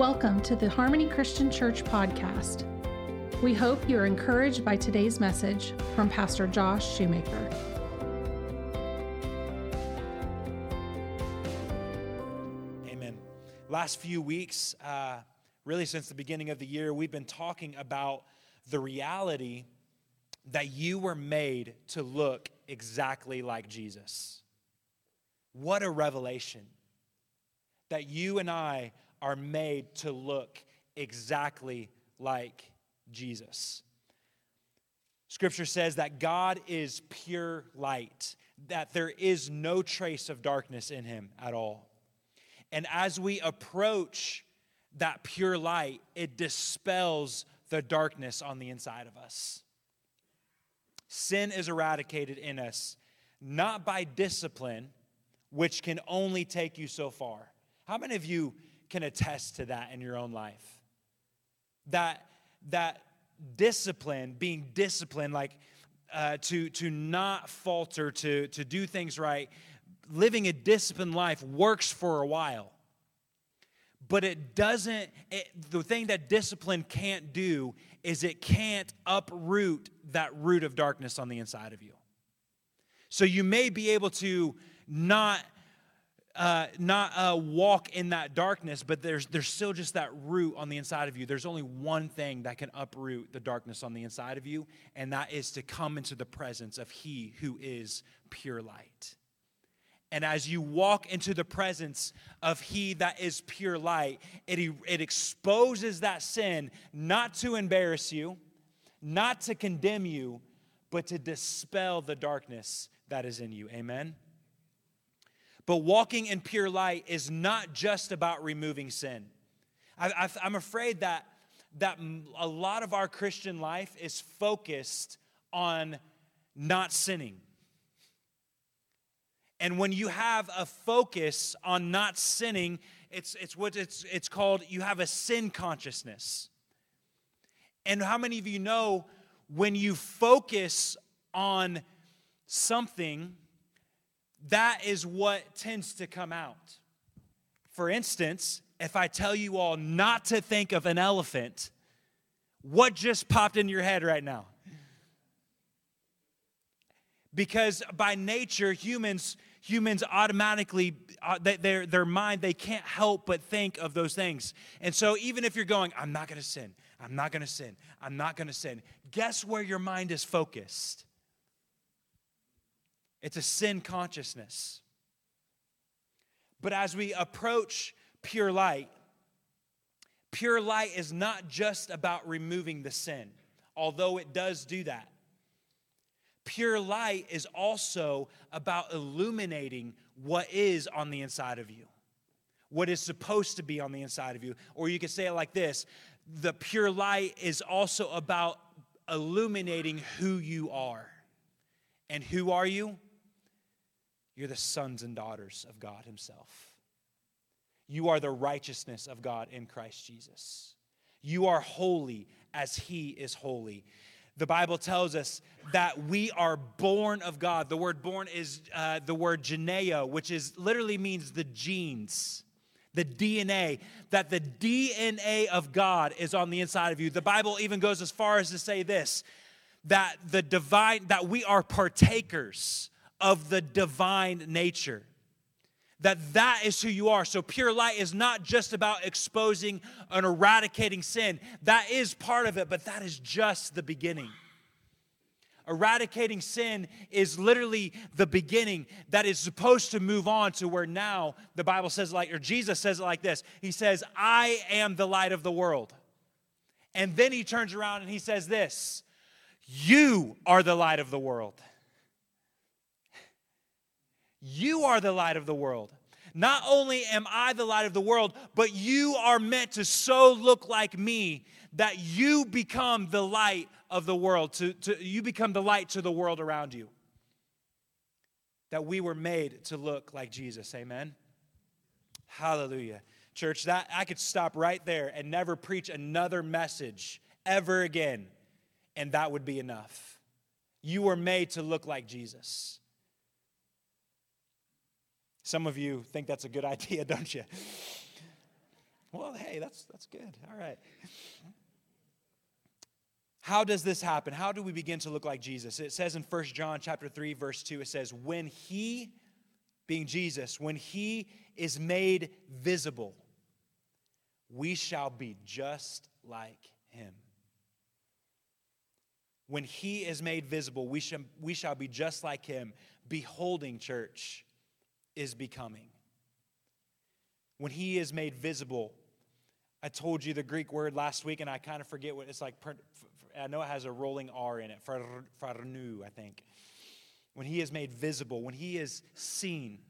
Welcome to the Harmony Christian Church podcast. We hope you are encouraged by today's message from Pastor Josh Shoemaker. Amen. Last few weeks, uh, really since the beginning of the year, we've been talking about the reality that you were made to look exactly like Jesus. What a revelation that you and I are made to look exactly like Jesus. Scripture says that God is pure light, that there is no trace of darkness in him at all. And as we approach that pure light, it dispels the darkness on the inside of us. Sin is eradicated in us, not by discipline, which can only take you so far. How many of you can attest to that in your own life. That, that discipline, being disciplined, like uh, to, to not falter, to, to do things right, living a disciplined life works for a while. But it doesn't, it, the thing that discipline can't do is it can't uproot that root of darkness on the inside of you. So you may be able to not uh, not uh, walk in that darkness, but there's, there's still just that root on the inside of you. There's only one thing that can uproot the darkness on the inside of you, and that is to come into the presence of He who is pure light. And as you walk into the presence of He that is pure light, it, it exposes that sin not to embarrass you, not to condemn you, but to dispel the darkness that is in you. Amen? But walking in pure light is not just about removing sin. I, am afraid that, that a lot of our Christian life is focused on not sinning. And when you have a focus on not sinning, it's, it's what it's, it's called you have a sin consciousness. And how many of you know when you focus on something, that is what tends to come out. For instance, if I tell you all not to think of an elephant, what just popped in your head right now? Because by nature, humans humans automatically uh, their their mind they can't help but think of those things. And so even if you're going, I'm not going to sin, I'm not going to sin, I'm not going to sin. Guess where your mind is focused? It's a sin consciousness. But as we approach pure light, pure light is not just about removing the sin, although it does do that. Pure light is also about illuminating what is on the inside of you, what is supposed to be on the inside of you. Or you could say it like this the pure light is also about illuminating who you are. And who are you? You're the sons and daughters of God Himself. You are the righteousness of God in Christ Jesus. You are holy as He is holy. The Bible tells us that we are born of God. The word born is uh, the word geneo, which is literally means the genes, the DNA, that the DNA of God is on the inside of you. The Bible even goes as far as to say this that the divine, that we are partakers of the divine nature. That that is who you are. So pure light is not just about exposing and eradicating sin. That is part of it but that is just the beginning. Eradicating sin is literally the beginning that is supposed to move on to where now the bible says like or jesus says it like this. He says i am the light of the world. And then he turns around and he says this you are the light of the world you are the light of the world. Not only am I the light of the world, but you are meant to so look like me that you become the light of the world. To, to, you become the light to the world around you. That we were made to look like Jesus. Amen. Hallelujah. Church, that I could stop right there and never preach another message ever again, and that would be enough. You were made to look like Jesus. Some of you think that's a good idea, don't you? Well, hey, that's, that's good. All right. How does this happen? How do we begin to look like Jesus? It says in 1 John chapter 3 verse 2 it says when he being Jesus when he is made visible we shall be just like him. When he is made visible, we shall, we shall be just like him. Beholding, church, is becoming. When he is made visible, I told you the Greek word last week, and I kind of forget what it's like. I know it has a rolling R in it, phranu, I think. When he is made visible, when he is seen,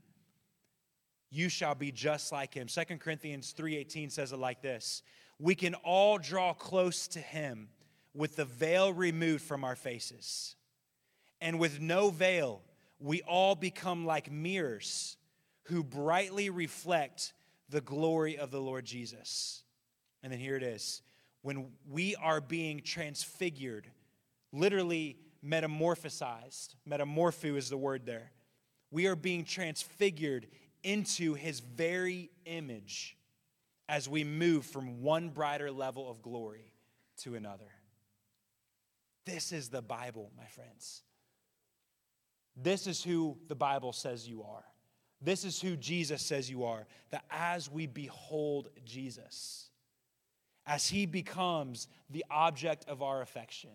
you shall be just like him. 2 Corinthians 3:18 says it like this. We can all draw close to him with the veil removed from our faces. And with no veil, we all become like mirrors who brightly reflect the glory of the Lord Jesus. And then here it is. When we are being transfigured, literally metamorphosized, metamorpho is the word there. We are being transfigured into his very image as we move from one brighter level of glory to another. This is the Bible, my friends. This is who the Bible says you are. This is who Jesus says you are. That as we behold Jesus, as he becomes the object of our affection,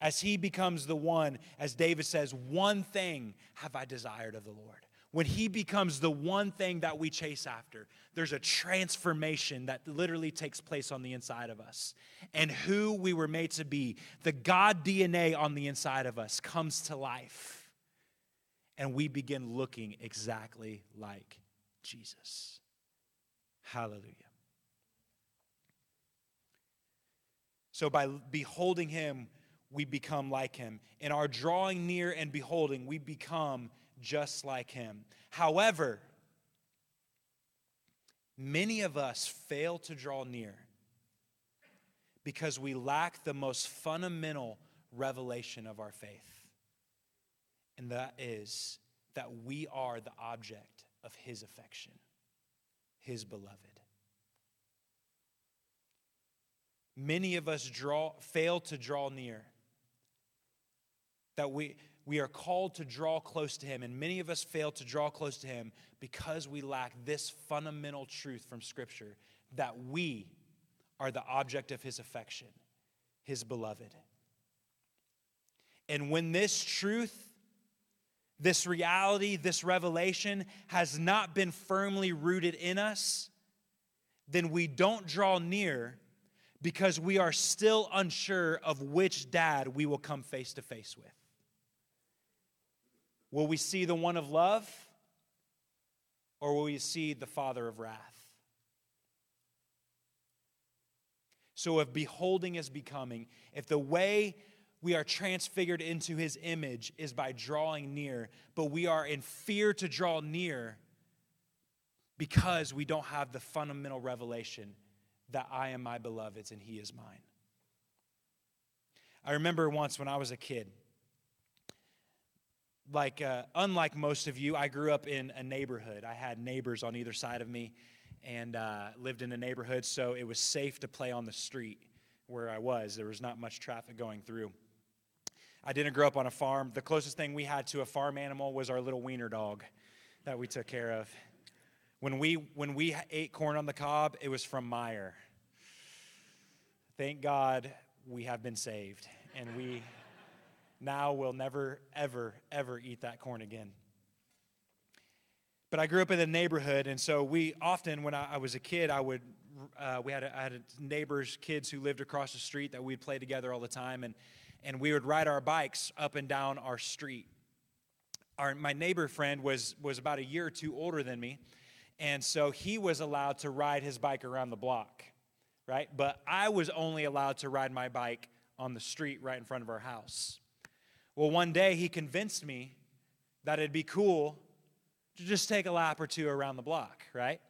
as he becomes the one, as David says, one thing have I desired of the Lord when he becomes the one thing that we chase after, there's a transformation that literally takes place on the inside of us. And who we were made to be, the God DNA on the inside of us, comes to life. And we begin looking exactly like Jesus. Hallelujah. So, by beholding him, we become like him. In our drawing near and beholding, we become just like him. However, many of us fail to draw near because we lack the most fundamental revelation of our faith. And that is that we are the object of his affection, his beloved. Many of us draw, fail to draw near. That we, we are called to draw close to Him, and many of us fail to draw close to Him because we lack this fundamental truth from Scripture that we are the object of His affection, His beloved. And when this truth, this reality, this revelation has not been firmly rooted in us, then we don't draw near because we are still unsure of which dad we will come face to face with. Will we see the one of love or will we see the father of wrath? So, if beholding is becoming, if the way we are transfigured into his image is by drawing near, but we are in fear to draw near because we don't have the fundamental revelation that I am my beloved's and he is mine. I remember once when I was a kid, like uh, unlike most of you i grew up in a neighborhood. I had neighbors on either side of me and uh, lived in a neighborhood so it was safe to play on the street where i was. There was not much traffic going through i didn't grow up on a farm. The closest thing we had to a farm animal was our little wiener dog that we took care of. When we when we ate corn on the cob it was from Meijer thank god we have been saved and we now will never, ever, ever eat that corn again. But I grew up in a neighborhood, and so we often, when I, I was a kid, I would, uh, we had, a, I had neighbors, kids who lived across the street that we'd play together all the time, and, and we would ride our bikes up and down our street. Our, my neighbor friend was, was about a year or two older than me, and so he was allowed to ride his bike around the block, right? But I was only allowed to ride my bike on the street right in front of our house. Well, one day he convinced me that it'd be cool to just take a lap or two around the block, right?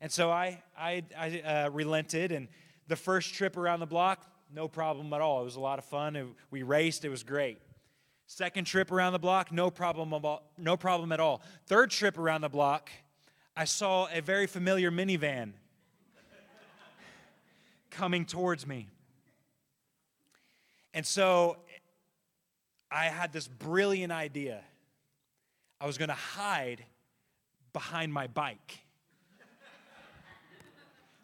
And so I, I, I uh, relented, and the first trip around the block, no problem at all. It was a lot of fun. It, we raced, it was great. Second trip around the block, no problem, about, no problem at all. Third trip around the block, I saw a very familiar minivan coming towards me. And so I had this brilliant idea. I was going to hide behind my bike.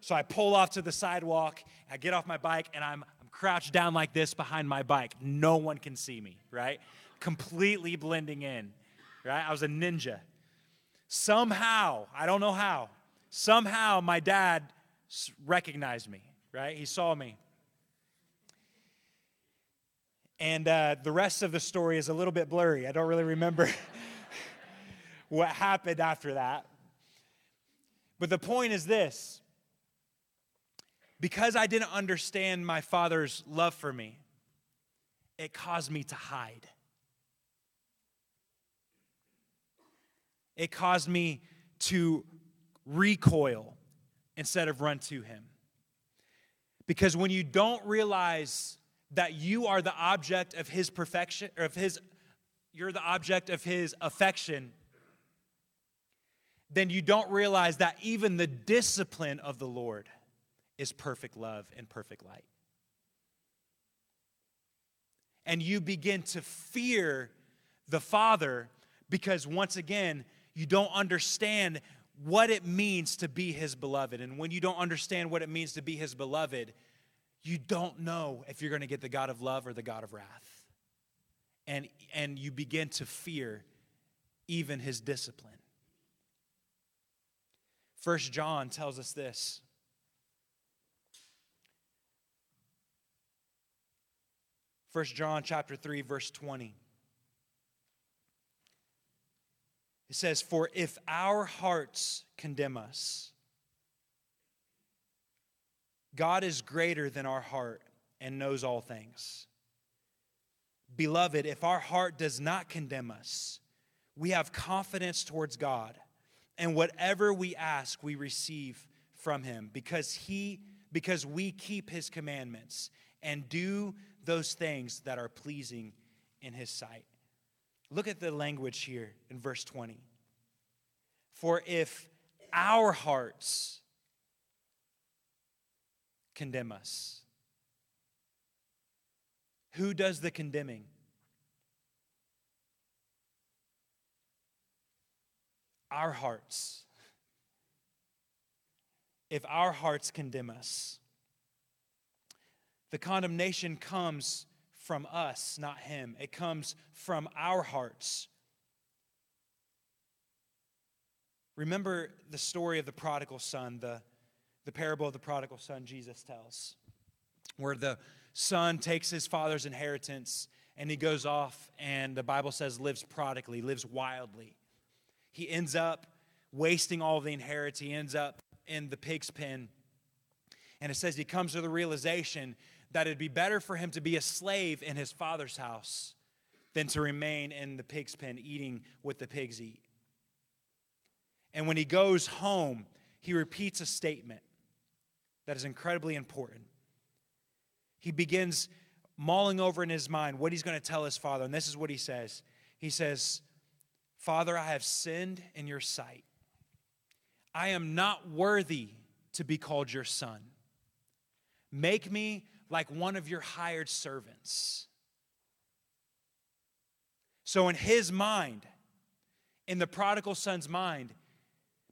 so I pull off to the sidewalk, I get off my bike, and I'm, I'm crouched down like this behind my bike. No one can see me, right? Completely blending in, right? I was a ninja. Somehow, I don't know how, somehow my dad recognized me, right? He saw me. And uh, the rest of the story is a little bit blurry. I don't really remember what happened after that. But the point is this because I didn't understand my father's love for me, it caused me to hide. It caused me to recoil instead of run to him. Because when you don't realize that you are the object of his perfection, or of his, you're the object of his affection, then you don't realize that even the discipline of the Lord is perfect love and perfect light. And you begin to fear the Father because, once again, you don't understand what it means to be His beloved. And when you don't understand what it means to be His beloved, you don't know if you're going to get the God of love or the God of wrath. And, and you begin to fear even his discipline. First John tells us this. First John chapter 3 verse 20. It says, For if our hearts condemn us, God is greater than our heart and knows all things. Beloved, if our heart does not condemn us, we have confidence towards God, and whatever we ask, we receive from him because he because we keep his commandments and do those things that are pleasing in his sight. Look at the language here in verse 20. For if our hearts condemn us? Who does the condemning? Our hearts. If our hearts condemn us, the condemnation comes from us, not Him. It comes from our hearts. Remember the story of the prodigal son, the the parable of the prodigal son Jesus tells, where the son takes his father's inheritance and he goes off and the Bible says lives prodigally, lives wildly. He ends up wasting all the inheritance, he ends up in the pig's pen. And it says he comes to the realization that it'd be better for him to be a slave in his father's house than to remain in the pig's pen eating what the pigs eat. And when he goes home, he repeats a statement that is incredibly important. He begins mulling over in his mind what he's going to tell his father. And this is what he says He says, Father, I have sinned in your sight. I am not worthy to be called your son. Make me like one of your hired servants. So, in his mind, in the prodigal son's mind,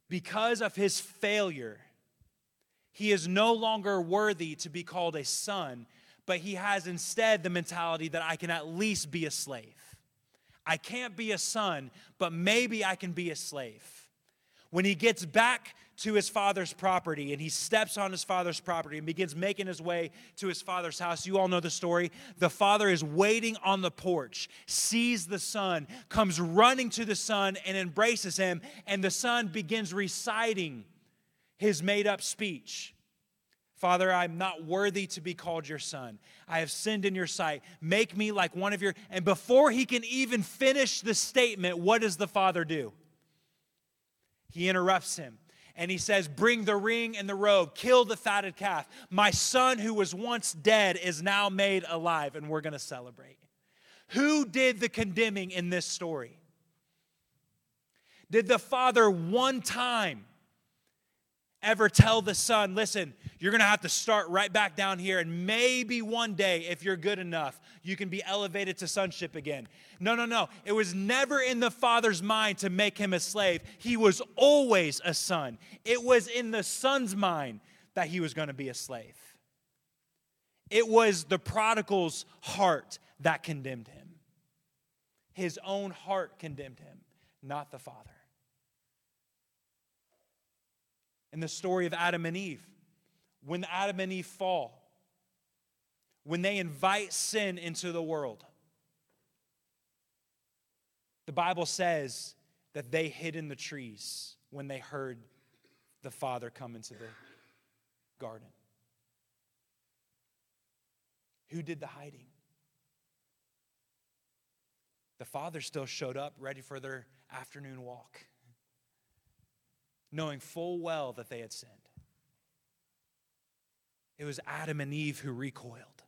because of his failure, he is no longer worthy to be called a son, but he has instead the mentality that I can at least be a slave. I can't be a son, but maybe I can be a slave. When he gets back to his father's property and he steps on his father's property and begins making his way to his father's house, you all know the story. The father is waiting on the porch, sees the son, comes running to the son and embraces him, and the son begins reciting his made up speech. Father, I'm not worthy to be called your son. I have sinned in your sight. Make me like one of your. And before he can even finish the statement, what does the father do? He interrupts him and he says, Bring the ring and the robe, kill the fatted calf. My son, who was once dead, is now made alive, and we're going to celebrate. Who did the condemning in this story? Did the father one time ever tell the son, listen, you're going to have to start right back down here, and maybe one day, if you're good enough, you can be elevated to sonship again. No, no, no. It was never in the father's mind to make him a slave. He was always a son. It was in the son's mind that he was going to be a slave. It was the prodigal's heart that condemned him. His own heart condemned him, not the father. In the story of Adam and Eve, when Adam and Eve fall, when they invite sin into the world, the Bible says that they hid in the trees when they heard the Father come into the garden. Who did the hiding? The Father still showed up ready for their afternoon walk, knowing full well that they had sinned. It was Adam and Eve who recoiled,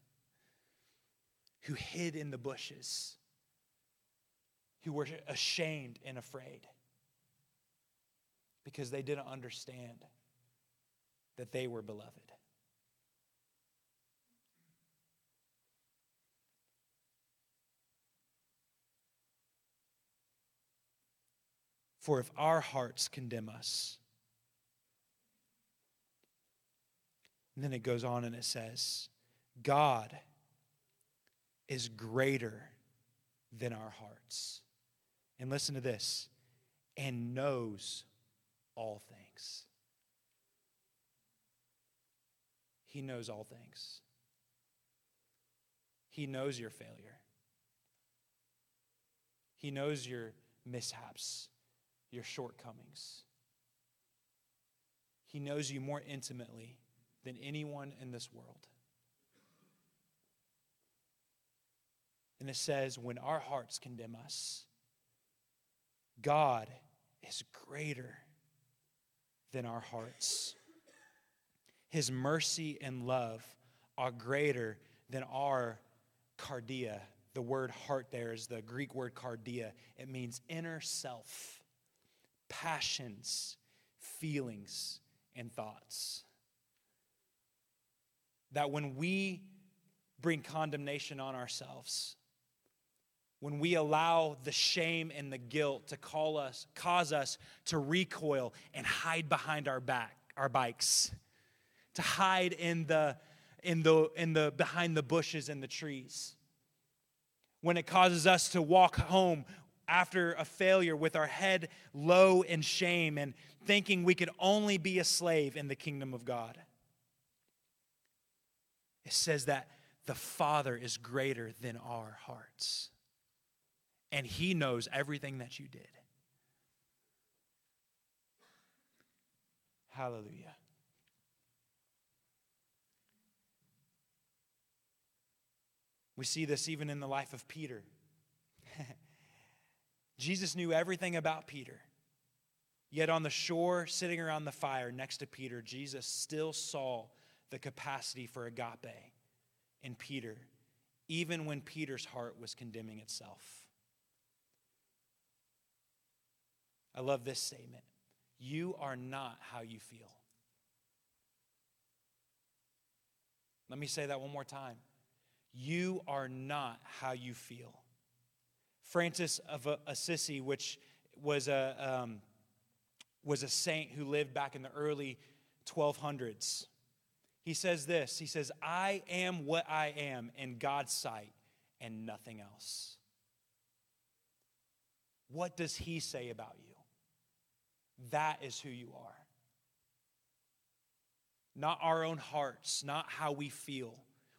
who hid in the bushes, who were ashamed and afraid because they didn't understand that they were beloved. For if our hearts condemn us, and then it goes on and it says, God is greater than our hearts. And listen to this, and knows all things. He knows all things. He knows your failure. He knows your mishaps, your shortcomings. He knows you more intimately than anyone in this world. And it says, when our hearts condemn us, God is greater than our hearts. His mercy and love are greater than our cardia. The word heart there is the Greek word cardia. It means inner self, passions, feelings, and thoughts. That when we bring condemnation on ourselves, when we allow the shame and the guilt to call us, cause us to recoil and hide behind our back, our bikes, to hide in the, in the, in the, behind the bushes and the trees. When it causes us to walk home after a failure with our head low in shame and thinking we could only be a slave in the kingdom of God. It says that the Father is greater than our hearts, and He knows everything that you did. Hallelujah. We see this even in the life of Peter. Jesus knew everything about Peter. Yet on the shore, sitting around the fire next to Peter, Jesus still saw the capacity for agape in Peter, even when Peter's heart was condemning itself. I love this statement You are not how you feel. Let me say that one more time. You are not how you feel. Francis of Assisi, which was a, um, was a saint who lived back in the early 1200s, he says this He says, I am what I am in God's sight and nothing else. What does he say about you? That is who you are. Not our own hearts, not how we feel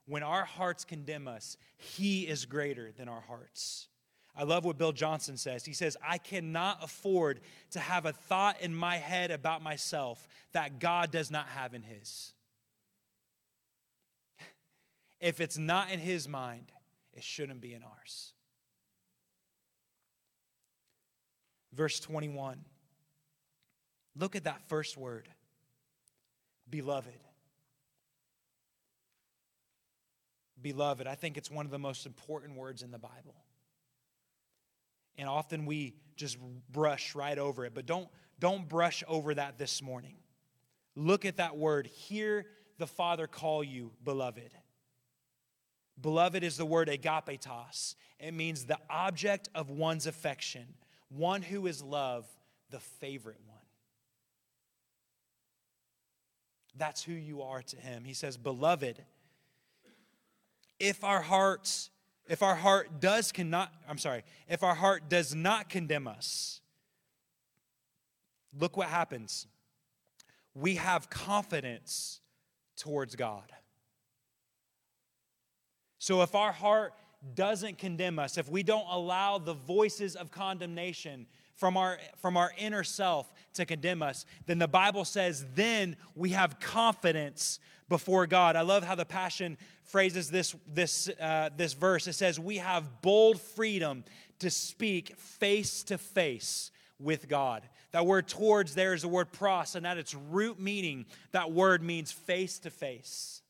when our hearts condemn us, He is greater than our hearts. I love what Bill Johnson says. He says, I cannot afford to have a thought in my head about myself that God does not have in His. If it's not in His mind, it shouldn't be in ours. Verse 21. Look at that first word, beloved. beloved. I think it's one of the most important words in the Bible. And often we just brush right over it, but don't, don't brush over that this morning. look at that word. Hear the Father call you beloved. Beloved is the word agapetos. It means the object of one's affection, one who is loved, the favorite one. That's who you are to him. He says, Beloved, if our hearts, if our heart does cannot, I'm sorry, if our heart does not condemn us, look what happens. We have confidence towards God. So if our heart doesn't condemn us, if we don't allow the voices of condemnation from our, from our inner self to condemn us, then the Bible says, then we have confidence before God. I love how the Passion phrases this, this, uh, this verse. It says, We have bold freedom to speak face to face with God. That word towards there is the word pros, and at its root meaning, that word means face to face.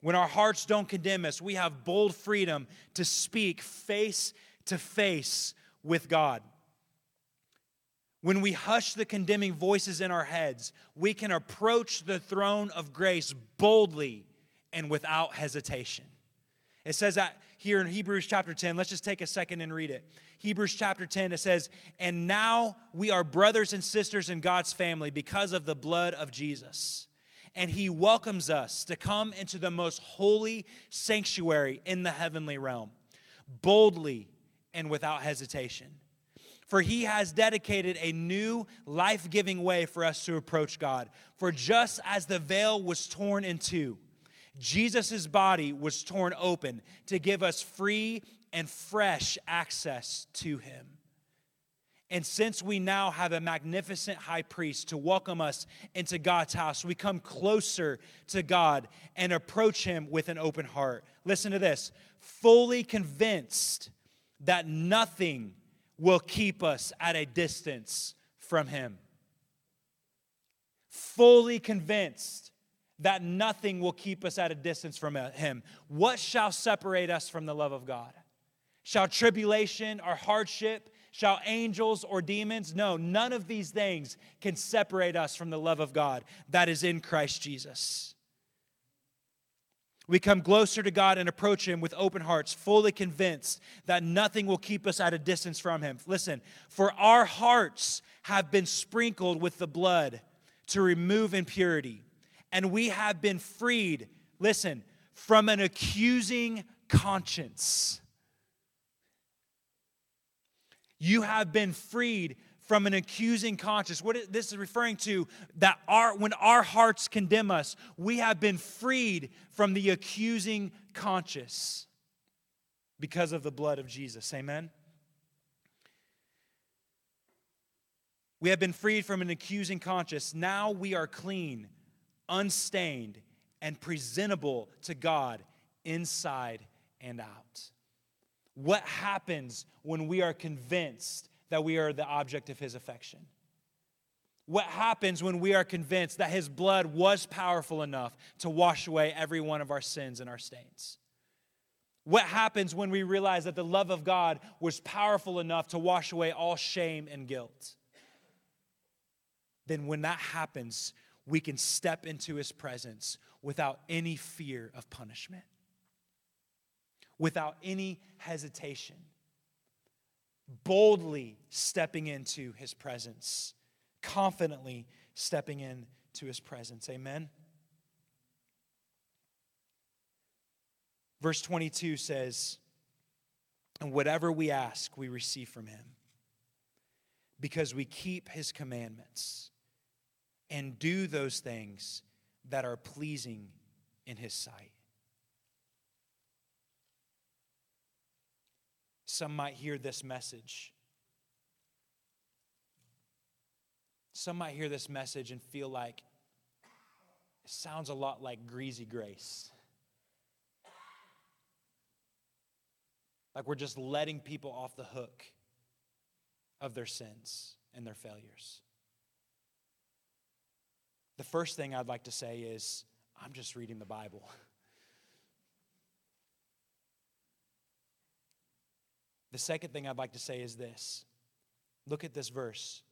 When our hearts don't condemn us, we have bold freedom to speak face to face with God. When we hush the condemning voices in our heads, we can approach the throne of grace boldly and without hesitation. It says that here in Hebrews chapter 10. Let's just take a second and read it. Hebrews chapter 10, it says, And now we are brothers and sisters in God's family because of the blood of Jesus. And he welcomes us to come into the most holy sanctuary in the heavenly realm, boldly and without hesitation. For he has dedicated a new life giving way for us to approach God. For just as the veil was torn in two, Jesus' body was torn open to give us free and fresh access to him. And since we now have a magnificent high priest to welcome us into God's house, we come closer to God and approach him with an open heart. Listen to this fully convinced that nothing will keep us at a distance from him. Fully convinced that nothing will keep us at a distance from him. What shall separate us from the love of God? Shall tribulation or hardship, shall angels or demons? No, none of these things can separate us from the love of God that is in Christ Jesus. We come closer to God and approach Him with open hearts, fully convinced that nothing will keep us at a distance from Him. Listen, for our hearts have been sprinkled with the blood to remove impurity and we have been freed, listen, from an accusing conscience. You have been freed from an accusing conscience. What this is referring to that our when our hearts condemn us, we have been freed from the accusing conscience because of the blood of Jesus. Amen. We have been freed from an accusing conscience. Now we are clean unstained, and presentable to God inside and out. What happens when we are convinced that we are the object of His affection? What happens when we are convinced that His blood was powerful enough to wash away every one of our sins and our stains? What happens when we realize that the love of God was powerful enough to wash away all shame and guilt? Then, when that happens, we can step into his presence without any fear of punishment, without any hesitation, boldly stepping into his presence, confidently stepping into his presence. Amen. Verse 22 says, And whatever we ask, we receive from him, because we keep his commandments and do those things that are pleasing in His sight. Some might hear this message. Some might hear this message and feel like it sounds a lot like greasy grace. Like we're just letting people off the hook of their sins and their failures. The first thing I'd like to say is I'm just reading the Bible. The second thing I'd like to say is this look at this verse.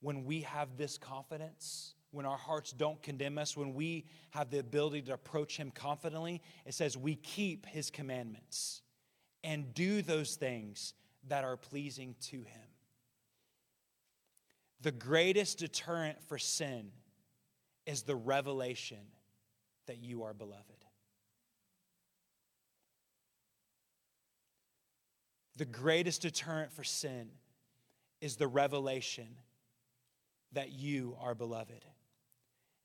when we have this confidence, when our hearts don't condemn us, when we have the ability to approach Him confidently, it says we keep His commandments and do those things that are pleasing to Him. The greatest deterrent for sin is the revelation that you are beloved. The greatest deterrent for sin is the revelation that you are beloved.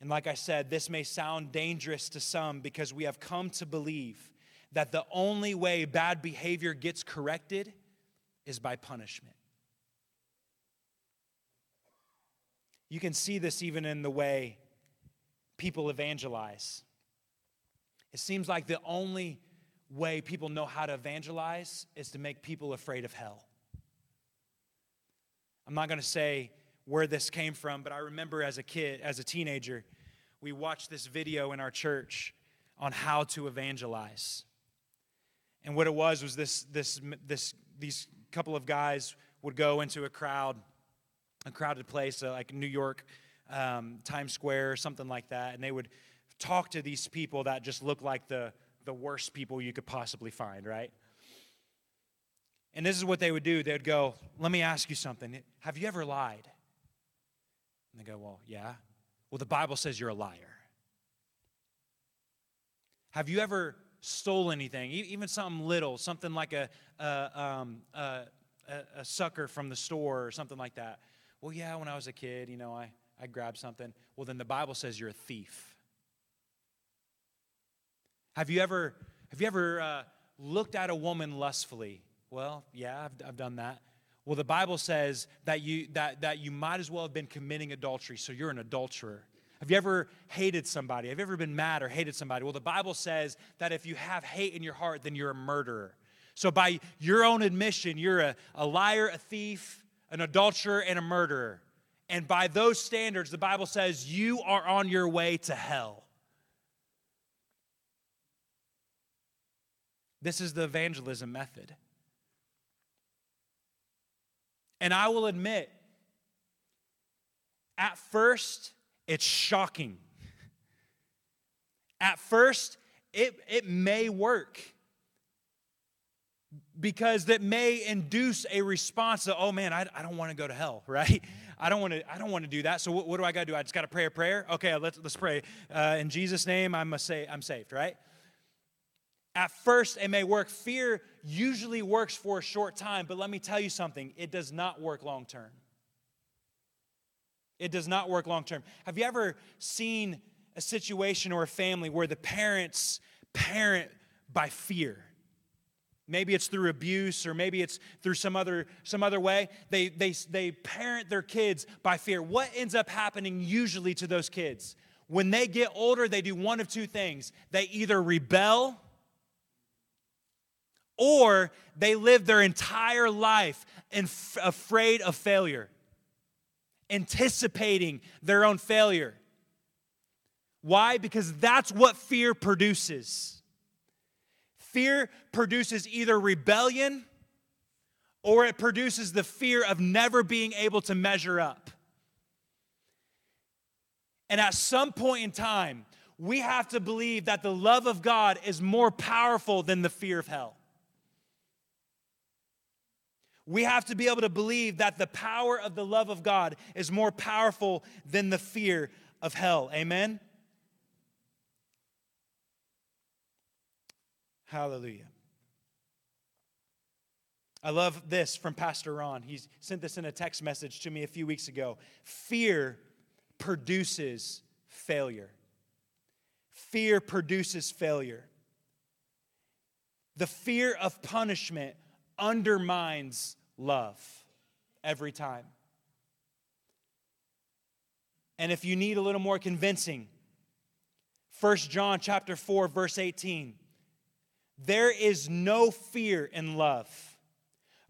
And like I said, this may sound dangerous to some because we have come to believe that the only way bad behavior gets corrected is by punishment. You can see this even in the way people evangelize. It seems like the only way people know how to evangelize is to make people afraid of hell. I'm not going to say where this came from, but I remember as a kid, as a teenager, we watched this video in our church on how to evangelize. And what it was was this, this, this, these couple of guys would go into a crowd, a crowded place uh, like New York, um, Times Square, or something like that, and they would talk to these people that just look like the, the worst people you could possibly find, right? And this is what they would do. They would go, Let me ask you something. Have you ever lied? And they go, Well, yeah. Well, the Bible says you're a liar. Have you ever stole anything, even something little, something like a, a, um, a, a, sucker from the store or something like that? Well, yeah, when I was a kid, you know, I, I grabbed something. Well, then the Bible says you're a thief. Have you ever, have you ever uh, looked at a woman lustfully? Well, yeah, I've, I've done that. Well, the Bible says that you, that, that you might as well have been committing adultery, so you're an adulterer. Have you ever hated somebody? Have you ever been mad or hated somebody? Well, the Bible says that if you have hate in your heart, then you're a murderer. So, by your own admission, you're a, a liar, a thief, an adulterer, and a murderer. And by those standards, the Bible says you are on your way to hell. This is the evangelism method. And I will admit, at first, it's shocking. At first, it, it may work because that may induce a response of, oh man, I, I don't want to go to hell, right? I don't want to. I don't want to do that. So what, what do I got to do? I just got to pray a prayer. Okay, let's let's pray. Uh, in Jesus' name, I'm say I'm saved, right? At first, it may work. Fear usually works for a short time, but let me tell you something it does not work long term. It does not work long term. Have you ever seen a situation or a family where the parents parent by fear? Maybe it's through abuse or maybe it's through some other, some other way. They, they, they parent their kids by fear. What ends up happening usually to those kids? When they get older, they do one of two things. They either rebel or they live their entire life in, afraid of failure, anticipating their own failure. Why? Because that's what fear produces. Fear produces either rebellion or it produces the fear of never being able to measure up. And at some point in time, we have to believe that the love of God is more powerful than the fear of hell. We have to be able to believe that the power of the love of God is more powerful than the fear of hell. Amen? Hallelujah. I love this from Pastor Ron. He sent this in a text message to me a few weeks ago. Fear produces failure. Fear produces failure. The fear of punishment undermines love every time. And if you need a little more convincing, 1 John chapter 4 verse 18. There is no fear in love,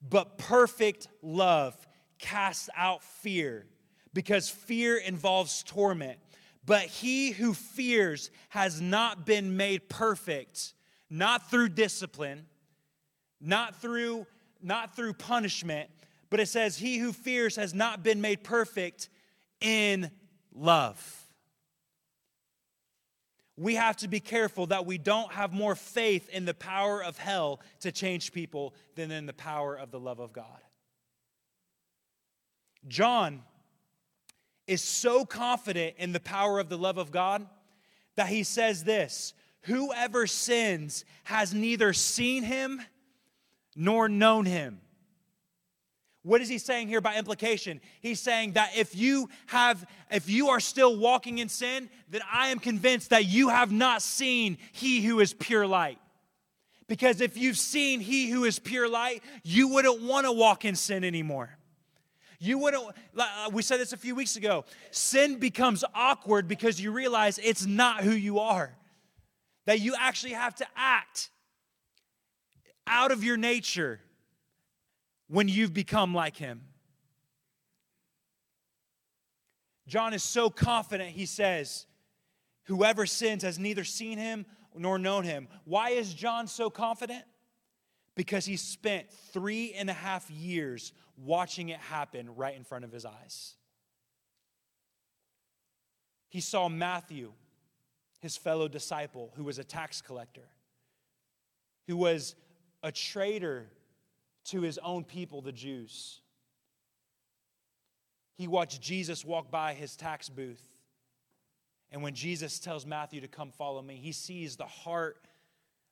but perfect love casts out fear, because fear involves torment. But he who fears has not been made perfect, not through discipline, not through not through punishment, but it says he who fears has not been made perfect in love. We have to be careful that we don't have more faith in the power of hell to change people than in the power of the love of God. John is so confident in the power of the love of God that he says this Whoever sins has neither seen him nor known him. What is he saying here by implication? He's saying that if you have if you are still walking in sin, then I am convinced that you have not seen he who is pure light. Because if you've seen he who is pure light, you wouldn't want to walk in sin anymore. You wouldn't, uh, we said this a few weeks ago. Sin becomes awkward because you realize it's not who you are. That you actually have to act out of your nature when you've become like him. John is so confident, he says, Whoever sins has neither seen him nor known him. Why is John so confident? Because he spent three and a half years watching it happen right in front of his eyes. He saw Matthew, his fellow disciple, who was a tax collector, who was a traitor to his own people, the Jews. He watched Jesus walk by his tax booth. And when Jesus tells Matthew to come follow me, he sees the heart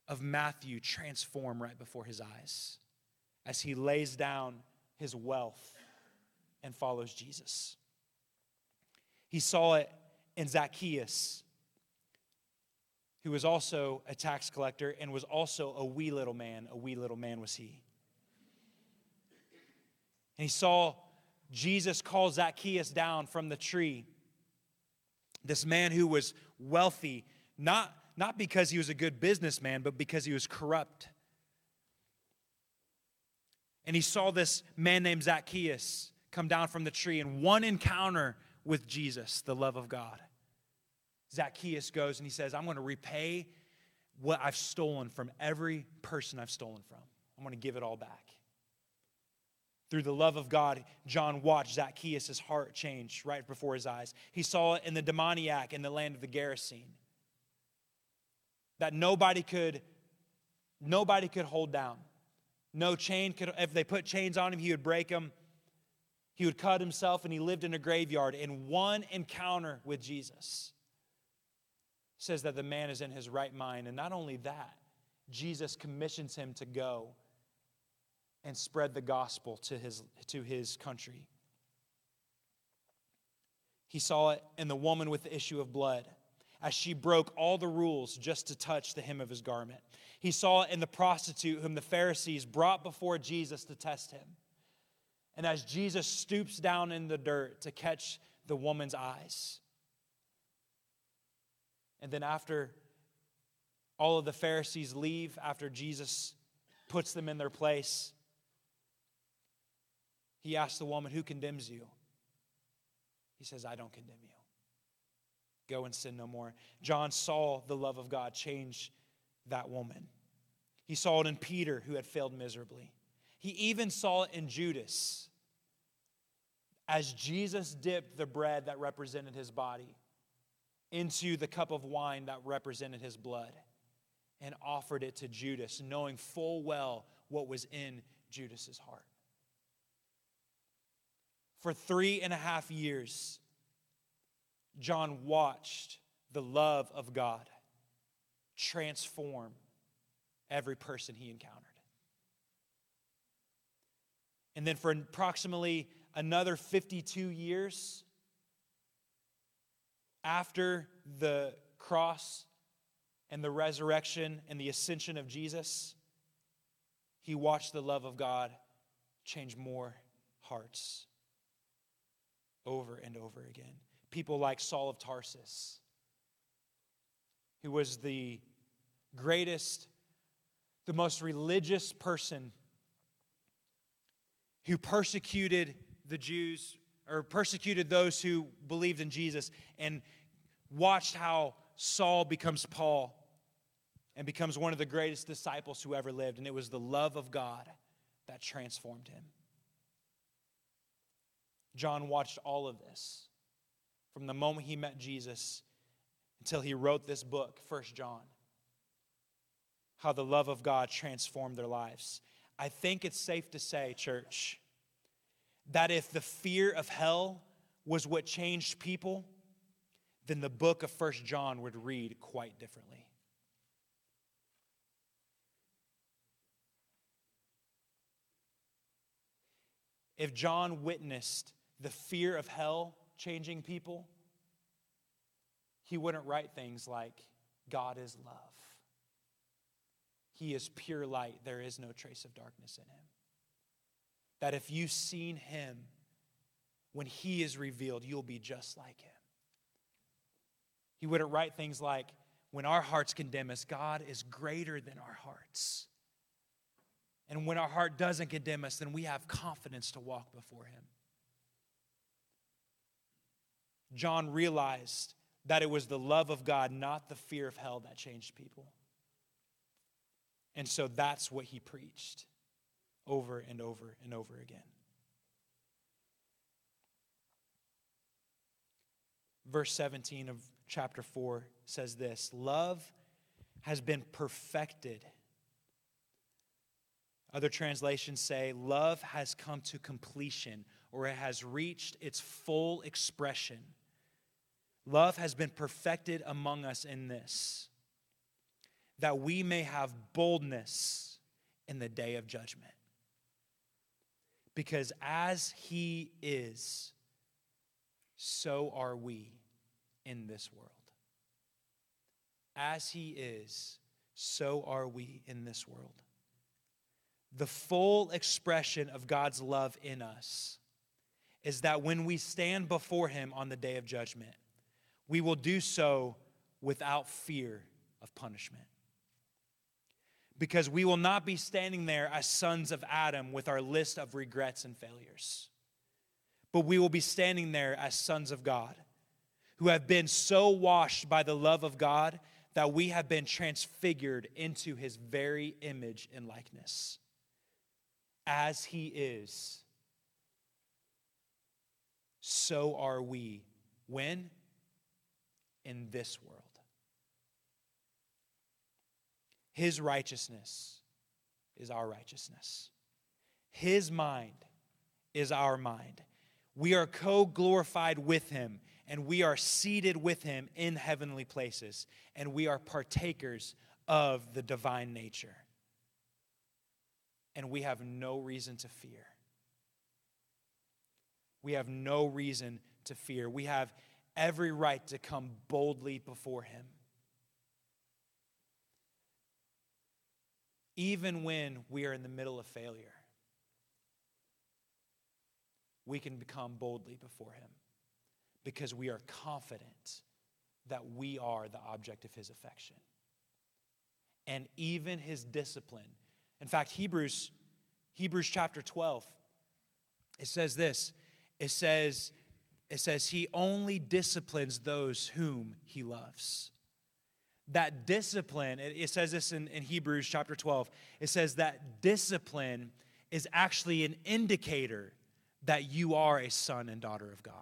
of Matthew transform right before his eyes as he lays down his wealth and follows Jesus. He saw it in Zacchaeus, who was also a tax collector and was also a wee little man. A wee little man was he. And he saw Jesus call Zacchaeus down from the tree. This man who was wealthy, not, not because he was a good businessman, but because he was corrupt and he saw this man named Zacchaeus come down from the tree in one encounter with Jesus, the love of God. Zacchaeus goes and he says, I'm going to repay what I've stolen from every person I've stolen from. I'm going to give it all back. Through the love of God, John watched Zacchaeus' heart change right before his eyes. He saw it in the demoniac in the land of the Gerasene. That nobody could, nobody could hold down. No chain could, if they put chains on him, he would break them. He would cut himself, and he lived in a graveyard. In one encounter with Jesus, says that the man is in his right mind. And not only that, Jesus commissions him to go and spread the gospel to his, to his country. He saw it in the woman with the issue of blood as she broke all the rules just to touch the hem of his garment. He saw it in the prostitute whom the Pharisees brought before Jesus to test him. And as Jesus stoops down in the dirt to catch the woman's eyes. And then after all of the Pharisees leave, after Jesus puts them in their place, he asks the woman, Who condemns you? He says, I don't condemn you. Go and sin no more. John saw the love of God change that woman. He saw it in Peter, who had failed miserably. He even saw it in Judas as Jesus dipped the bread that represented his body into the cup of wine that represented his blood and offered it to Judas, knowing full well what was in Judas's heart. For three and a half years, John watched the love of God transform every person he encountered. And then for approximately another 52 years after the cross and the resurrection and the ascension of Jesus, he watched the love of God change more hearts over and over again. People like Saul of Tarsus, who was the greatest the most religious person who persecuted the Jews or persecuted those who believed in Jesus and watched how Saul becomes Paul and becomes one of the greatest disciples who ever lived. And it was the love of God that transformed him. John watched all of this from the moment he met Jesus until he wrote this book, First John. How the love of God transformed their lives. I think it's safe to say, church, that if the fear of hell was what changed people, then the book of First John would read quite differently. If John witnessed the fear of hell changing people, he wouldn't write things like, God is love. He is pure light. There is no trace of darkness in him. That if you've seen him, when he is revealed, you'll be just like him. He wouldn't write things like, when our hearts condemn us, God is greater than our hearts. And when our heart doesn't condemn us, then we have confidence to walk before him. John realized that it was the love of God, not the fear of hell, that changed people. And so that's what he preached over and over and over again. Verse 17 of chapter 4 says this Love has been perfected. Other translations say, Love has come to completion, or it has reached its full expression. Love has been perfected among us in this, that we may have boldness in the day of judgment. Because as He is, so are we in this world. As He is, so are we in this world. The full expression of God's love in us is that when we stand before Him on the day of judgment, we will do so without fear of punishment. Because we will not be standing there as sons of Adam with our list of regrets and failures, but we will be standing there as sons of God who have been so washed by the love of God that we have been transfigured into his very image and likeness. As he is, so are we. When? in this world. His righteousness is our righteousness. His mind is our mind. We are co glorified with him, and we are seated with him in heavenly places, and we are partakers of the divine nature. And we have no reason to fear. We have no reason to fear. We have every right to come boldly before Him. Even when we are in the middle of failure, we can become boldly before Him because we are confident that we are the object of His affection. And even His discipline. In fact, Hebrews, Hebrews chapter 12, it says this it says, it says, He only disciplines those whom He loves. That discipline, it says this in, in Hebrews chapter 12, it says that discipline is actually an indicator that you are a son and daughter of God.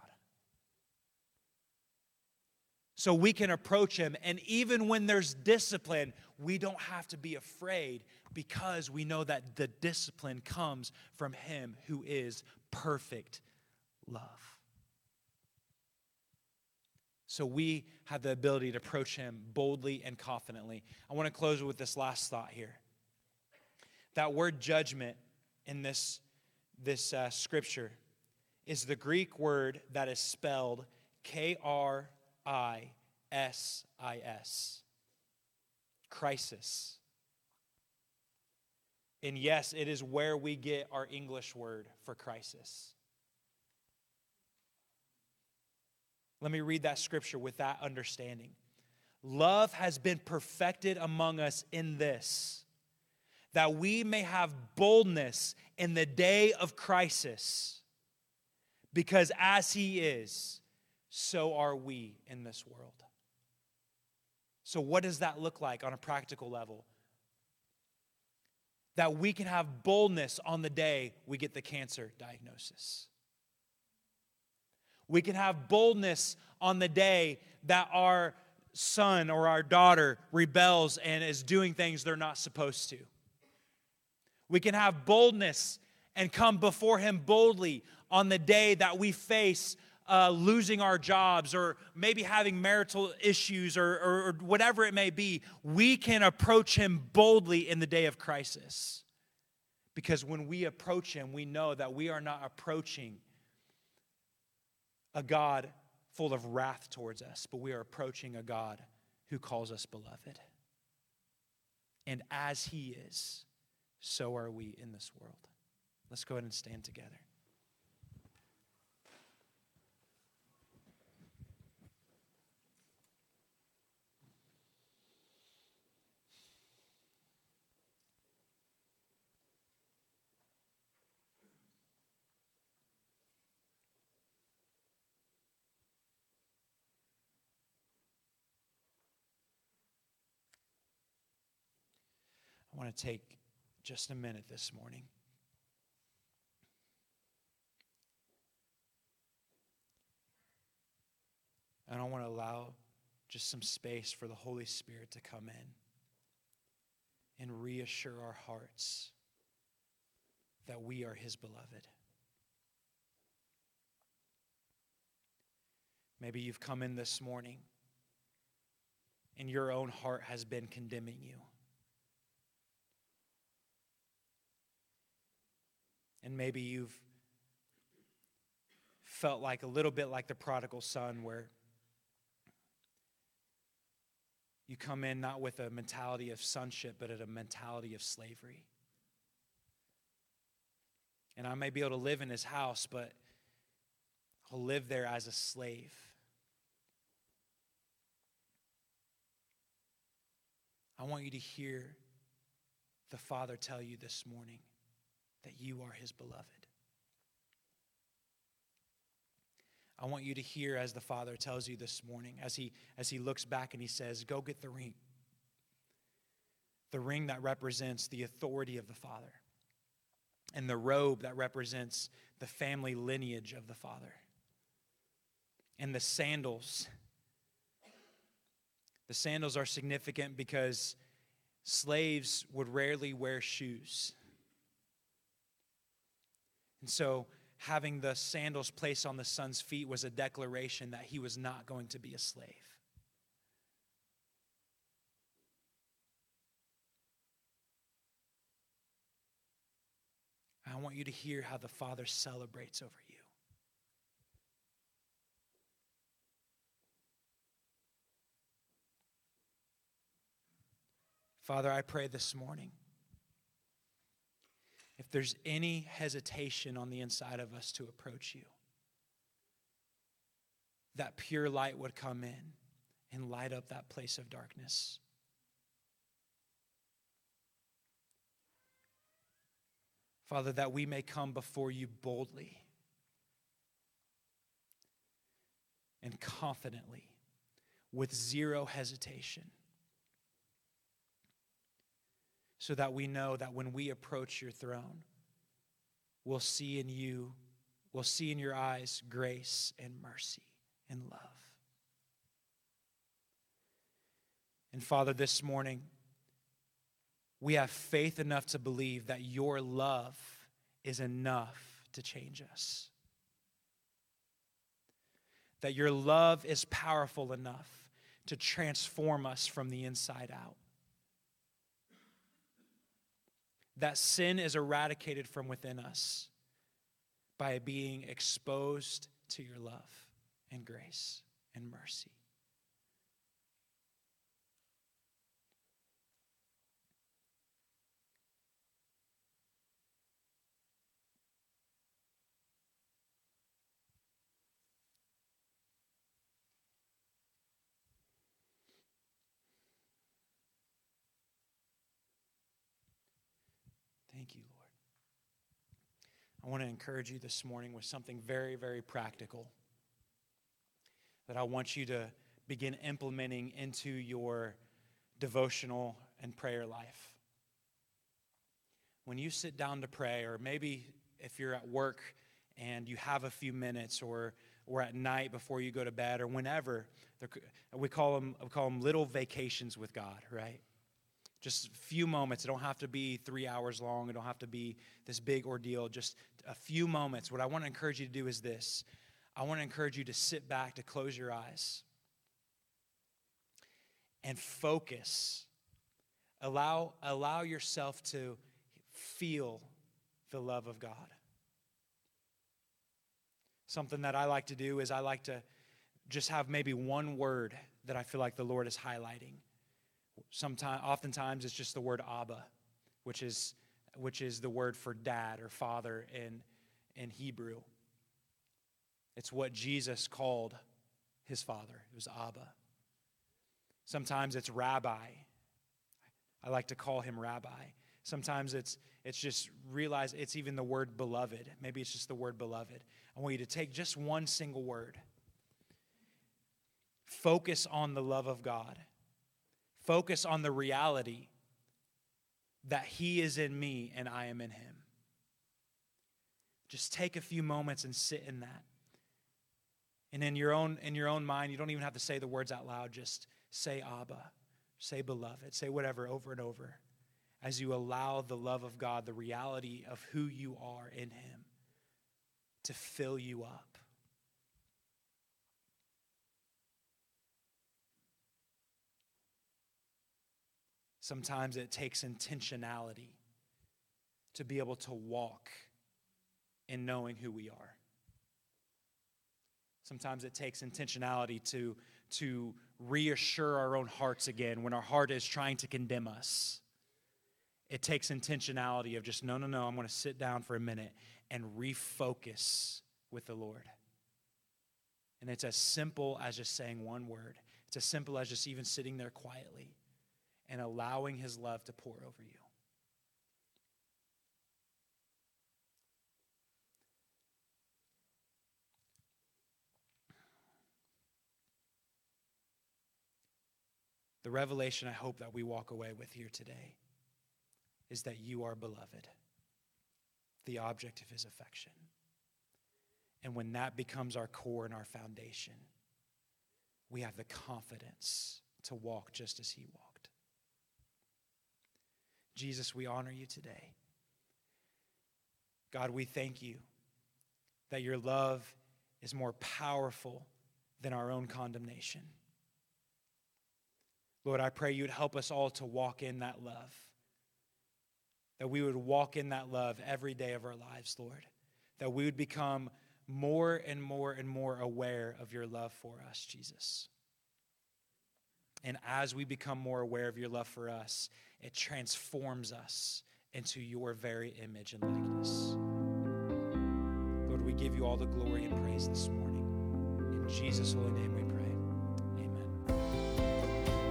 So we can approach him, and even when there's discipline, we don't have to be afraid because we know that the discipline comes from him who is perfect love. So we have the ability to approach him boldly and confidently. I want to close with this last thought here. That word judgment in this, this uh, scripture is the Greek word that is spelled K R I S I S. Crisis. And yes, it is where we get our English word for crisis. Let me read that scripture with that understanding. Love has been perfected among us in this, that we may have boldness in the day of crisis, because as He is, so are we in this world. So, what does that look like on a practical level? That we can have boldness on the day we get the cancer diagnosis We can have boldness on the day that our son or our daughter rebels and is doing things they're not supposed to. We can have boldness and come before Him boldly on the day that we face uh, losing our jobs or maybe having marital issues or, or, or whatever it may be. We can approach Him boldly in the day of crisis. Because when we approach Him, we know that we are not approaching a God full of wrath towards us, but we are approaching a God who calls us beloved. And as He is, so are we in this world. Let's go ahead and stand together. Want to take just a minute this morning. And I want to allow just some space for the Holy Spirit to come in and reassure our hearts that we are His beloved. Maybe you've come in this morning and your own heart has been condemning you. And maybe you've felt like a little bit like the prodigal son, where you come in not with a mentality of sonship, but at a mentality of slavery. And I may be able to live in his house, but I'll live there as a slave. I want you to hear the Father tell you this morning that you are his beloved. I want you to hear as the Father tells you this morning, as he, as he looks back and he says, Go get the ring. The ring that represents the authority of the Father, and the robe that represents the family lineage of the Father, and the sandals. The sandals are significant because slaves would rarely wear shoes. And so, having the sandals placed on the son's feet was a declaration that he was not going to be a slave. I want you to hear how the Father celebrates over you. Father, I pray this morning if there's any hesitation on the inside of us to approach you, that pure light would come in and light up that place of darkness. Father, that we may come before you boldly and confidently with zero hesitation so that we know that when we approach your throne, we'll see in you, we'll see in your eyes grace and mercy and love. And Father, this morning, we have faith enough to believe that your love is enough to change us. That your love is powerful enough to transform us from the inside out that sin is eradicated from within us by being exposed to your love and grace and mercy. Thank you, Lord. I want to encourage you this morning with something very, very practical that I want you to begin implementing into your devotional and prayer life. When you sit down to pray, or maybe if you're at work and you have a few minutes, or or at night before you go to bed or whenever. We call them, we call them little vacations with God, right? Just a few moments. It don't have to be three hours long. It don't have to be this big ordeal. Just a few moments. What I want to encourage you to do is this I want to encourage you to sit back, to close your eyes, and focus. Allow, allow yourself to feel the love of God. Something that I like to do is I like to just have maybe one word that I feel like the Lord is highlighting. Sometimes, oftentimes, it's just the word Abba, which is, which is the word for dad or father in, in Hebrew. It's what Jesus called his father. It was Abba. Sometimes it's rabbi. I like to call him rabbi. Sometimes it's it's just realize it's even the word beloved. Maybe it's just the word beloved. I want you to take just one single word. Focus on the love of God. Focus on the reality that He is in me and I am in Him. Just take a few moments and sit in that. And in your own in your own mind, you don't even have to say the words out loud. Just say Abba, say beloved, say whatever over and over as you allow the love of God, the reality of who you are in Him, to fill you up. Sometimes it takes intentionality to be able to walk in knowing who we are. Sometimes it takes intentionality to, to reassure our own hearts again when our heart is trying to condemn us it takes intentionality of just, no, no, no, I'm going to sit down for a minute and refocus with the Lord. And it's as simple as just saying one word. It's as simple as just even sitting there quietly and allowing His love to pour over you. The revelation I hope that we walk away with here today is that you are beloved, the object of his affection. And when that becomes our core and our foundation, we have the confidence to walk just as he walked. Jesus, we honor you today. God, we thank you that your love is more powerful than our own condemnation. Lord, I pray you'd help us all to walk in that love that we would walk in that love every day of our lives, Lord. That we would become more and more and more aware of your love for us, Jesus. And as we become more aware of your love for us, it transforms us into your very image and likeness. Lord, we give you all the glory and praise this morning. In Jesus' holy name we pray. Amen.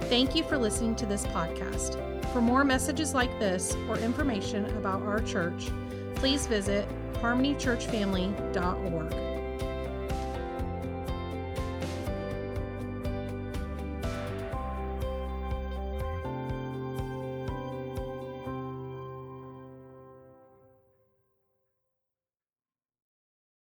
Thank you for listening to this podcast. For more messages like this or information about our church, please visit harmonychurchfamily.org.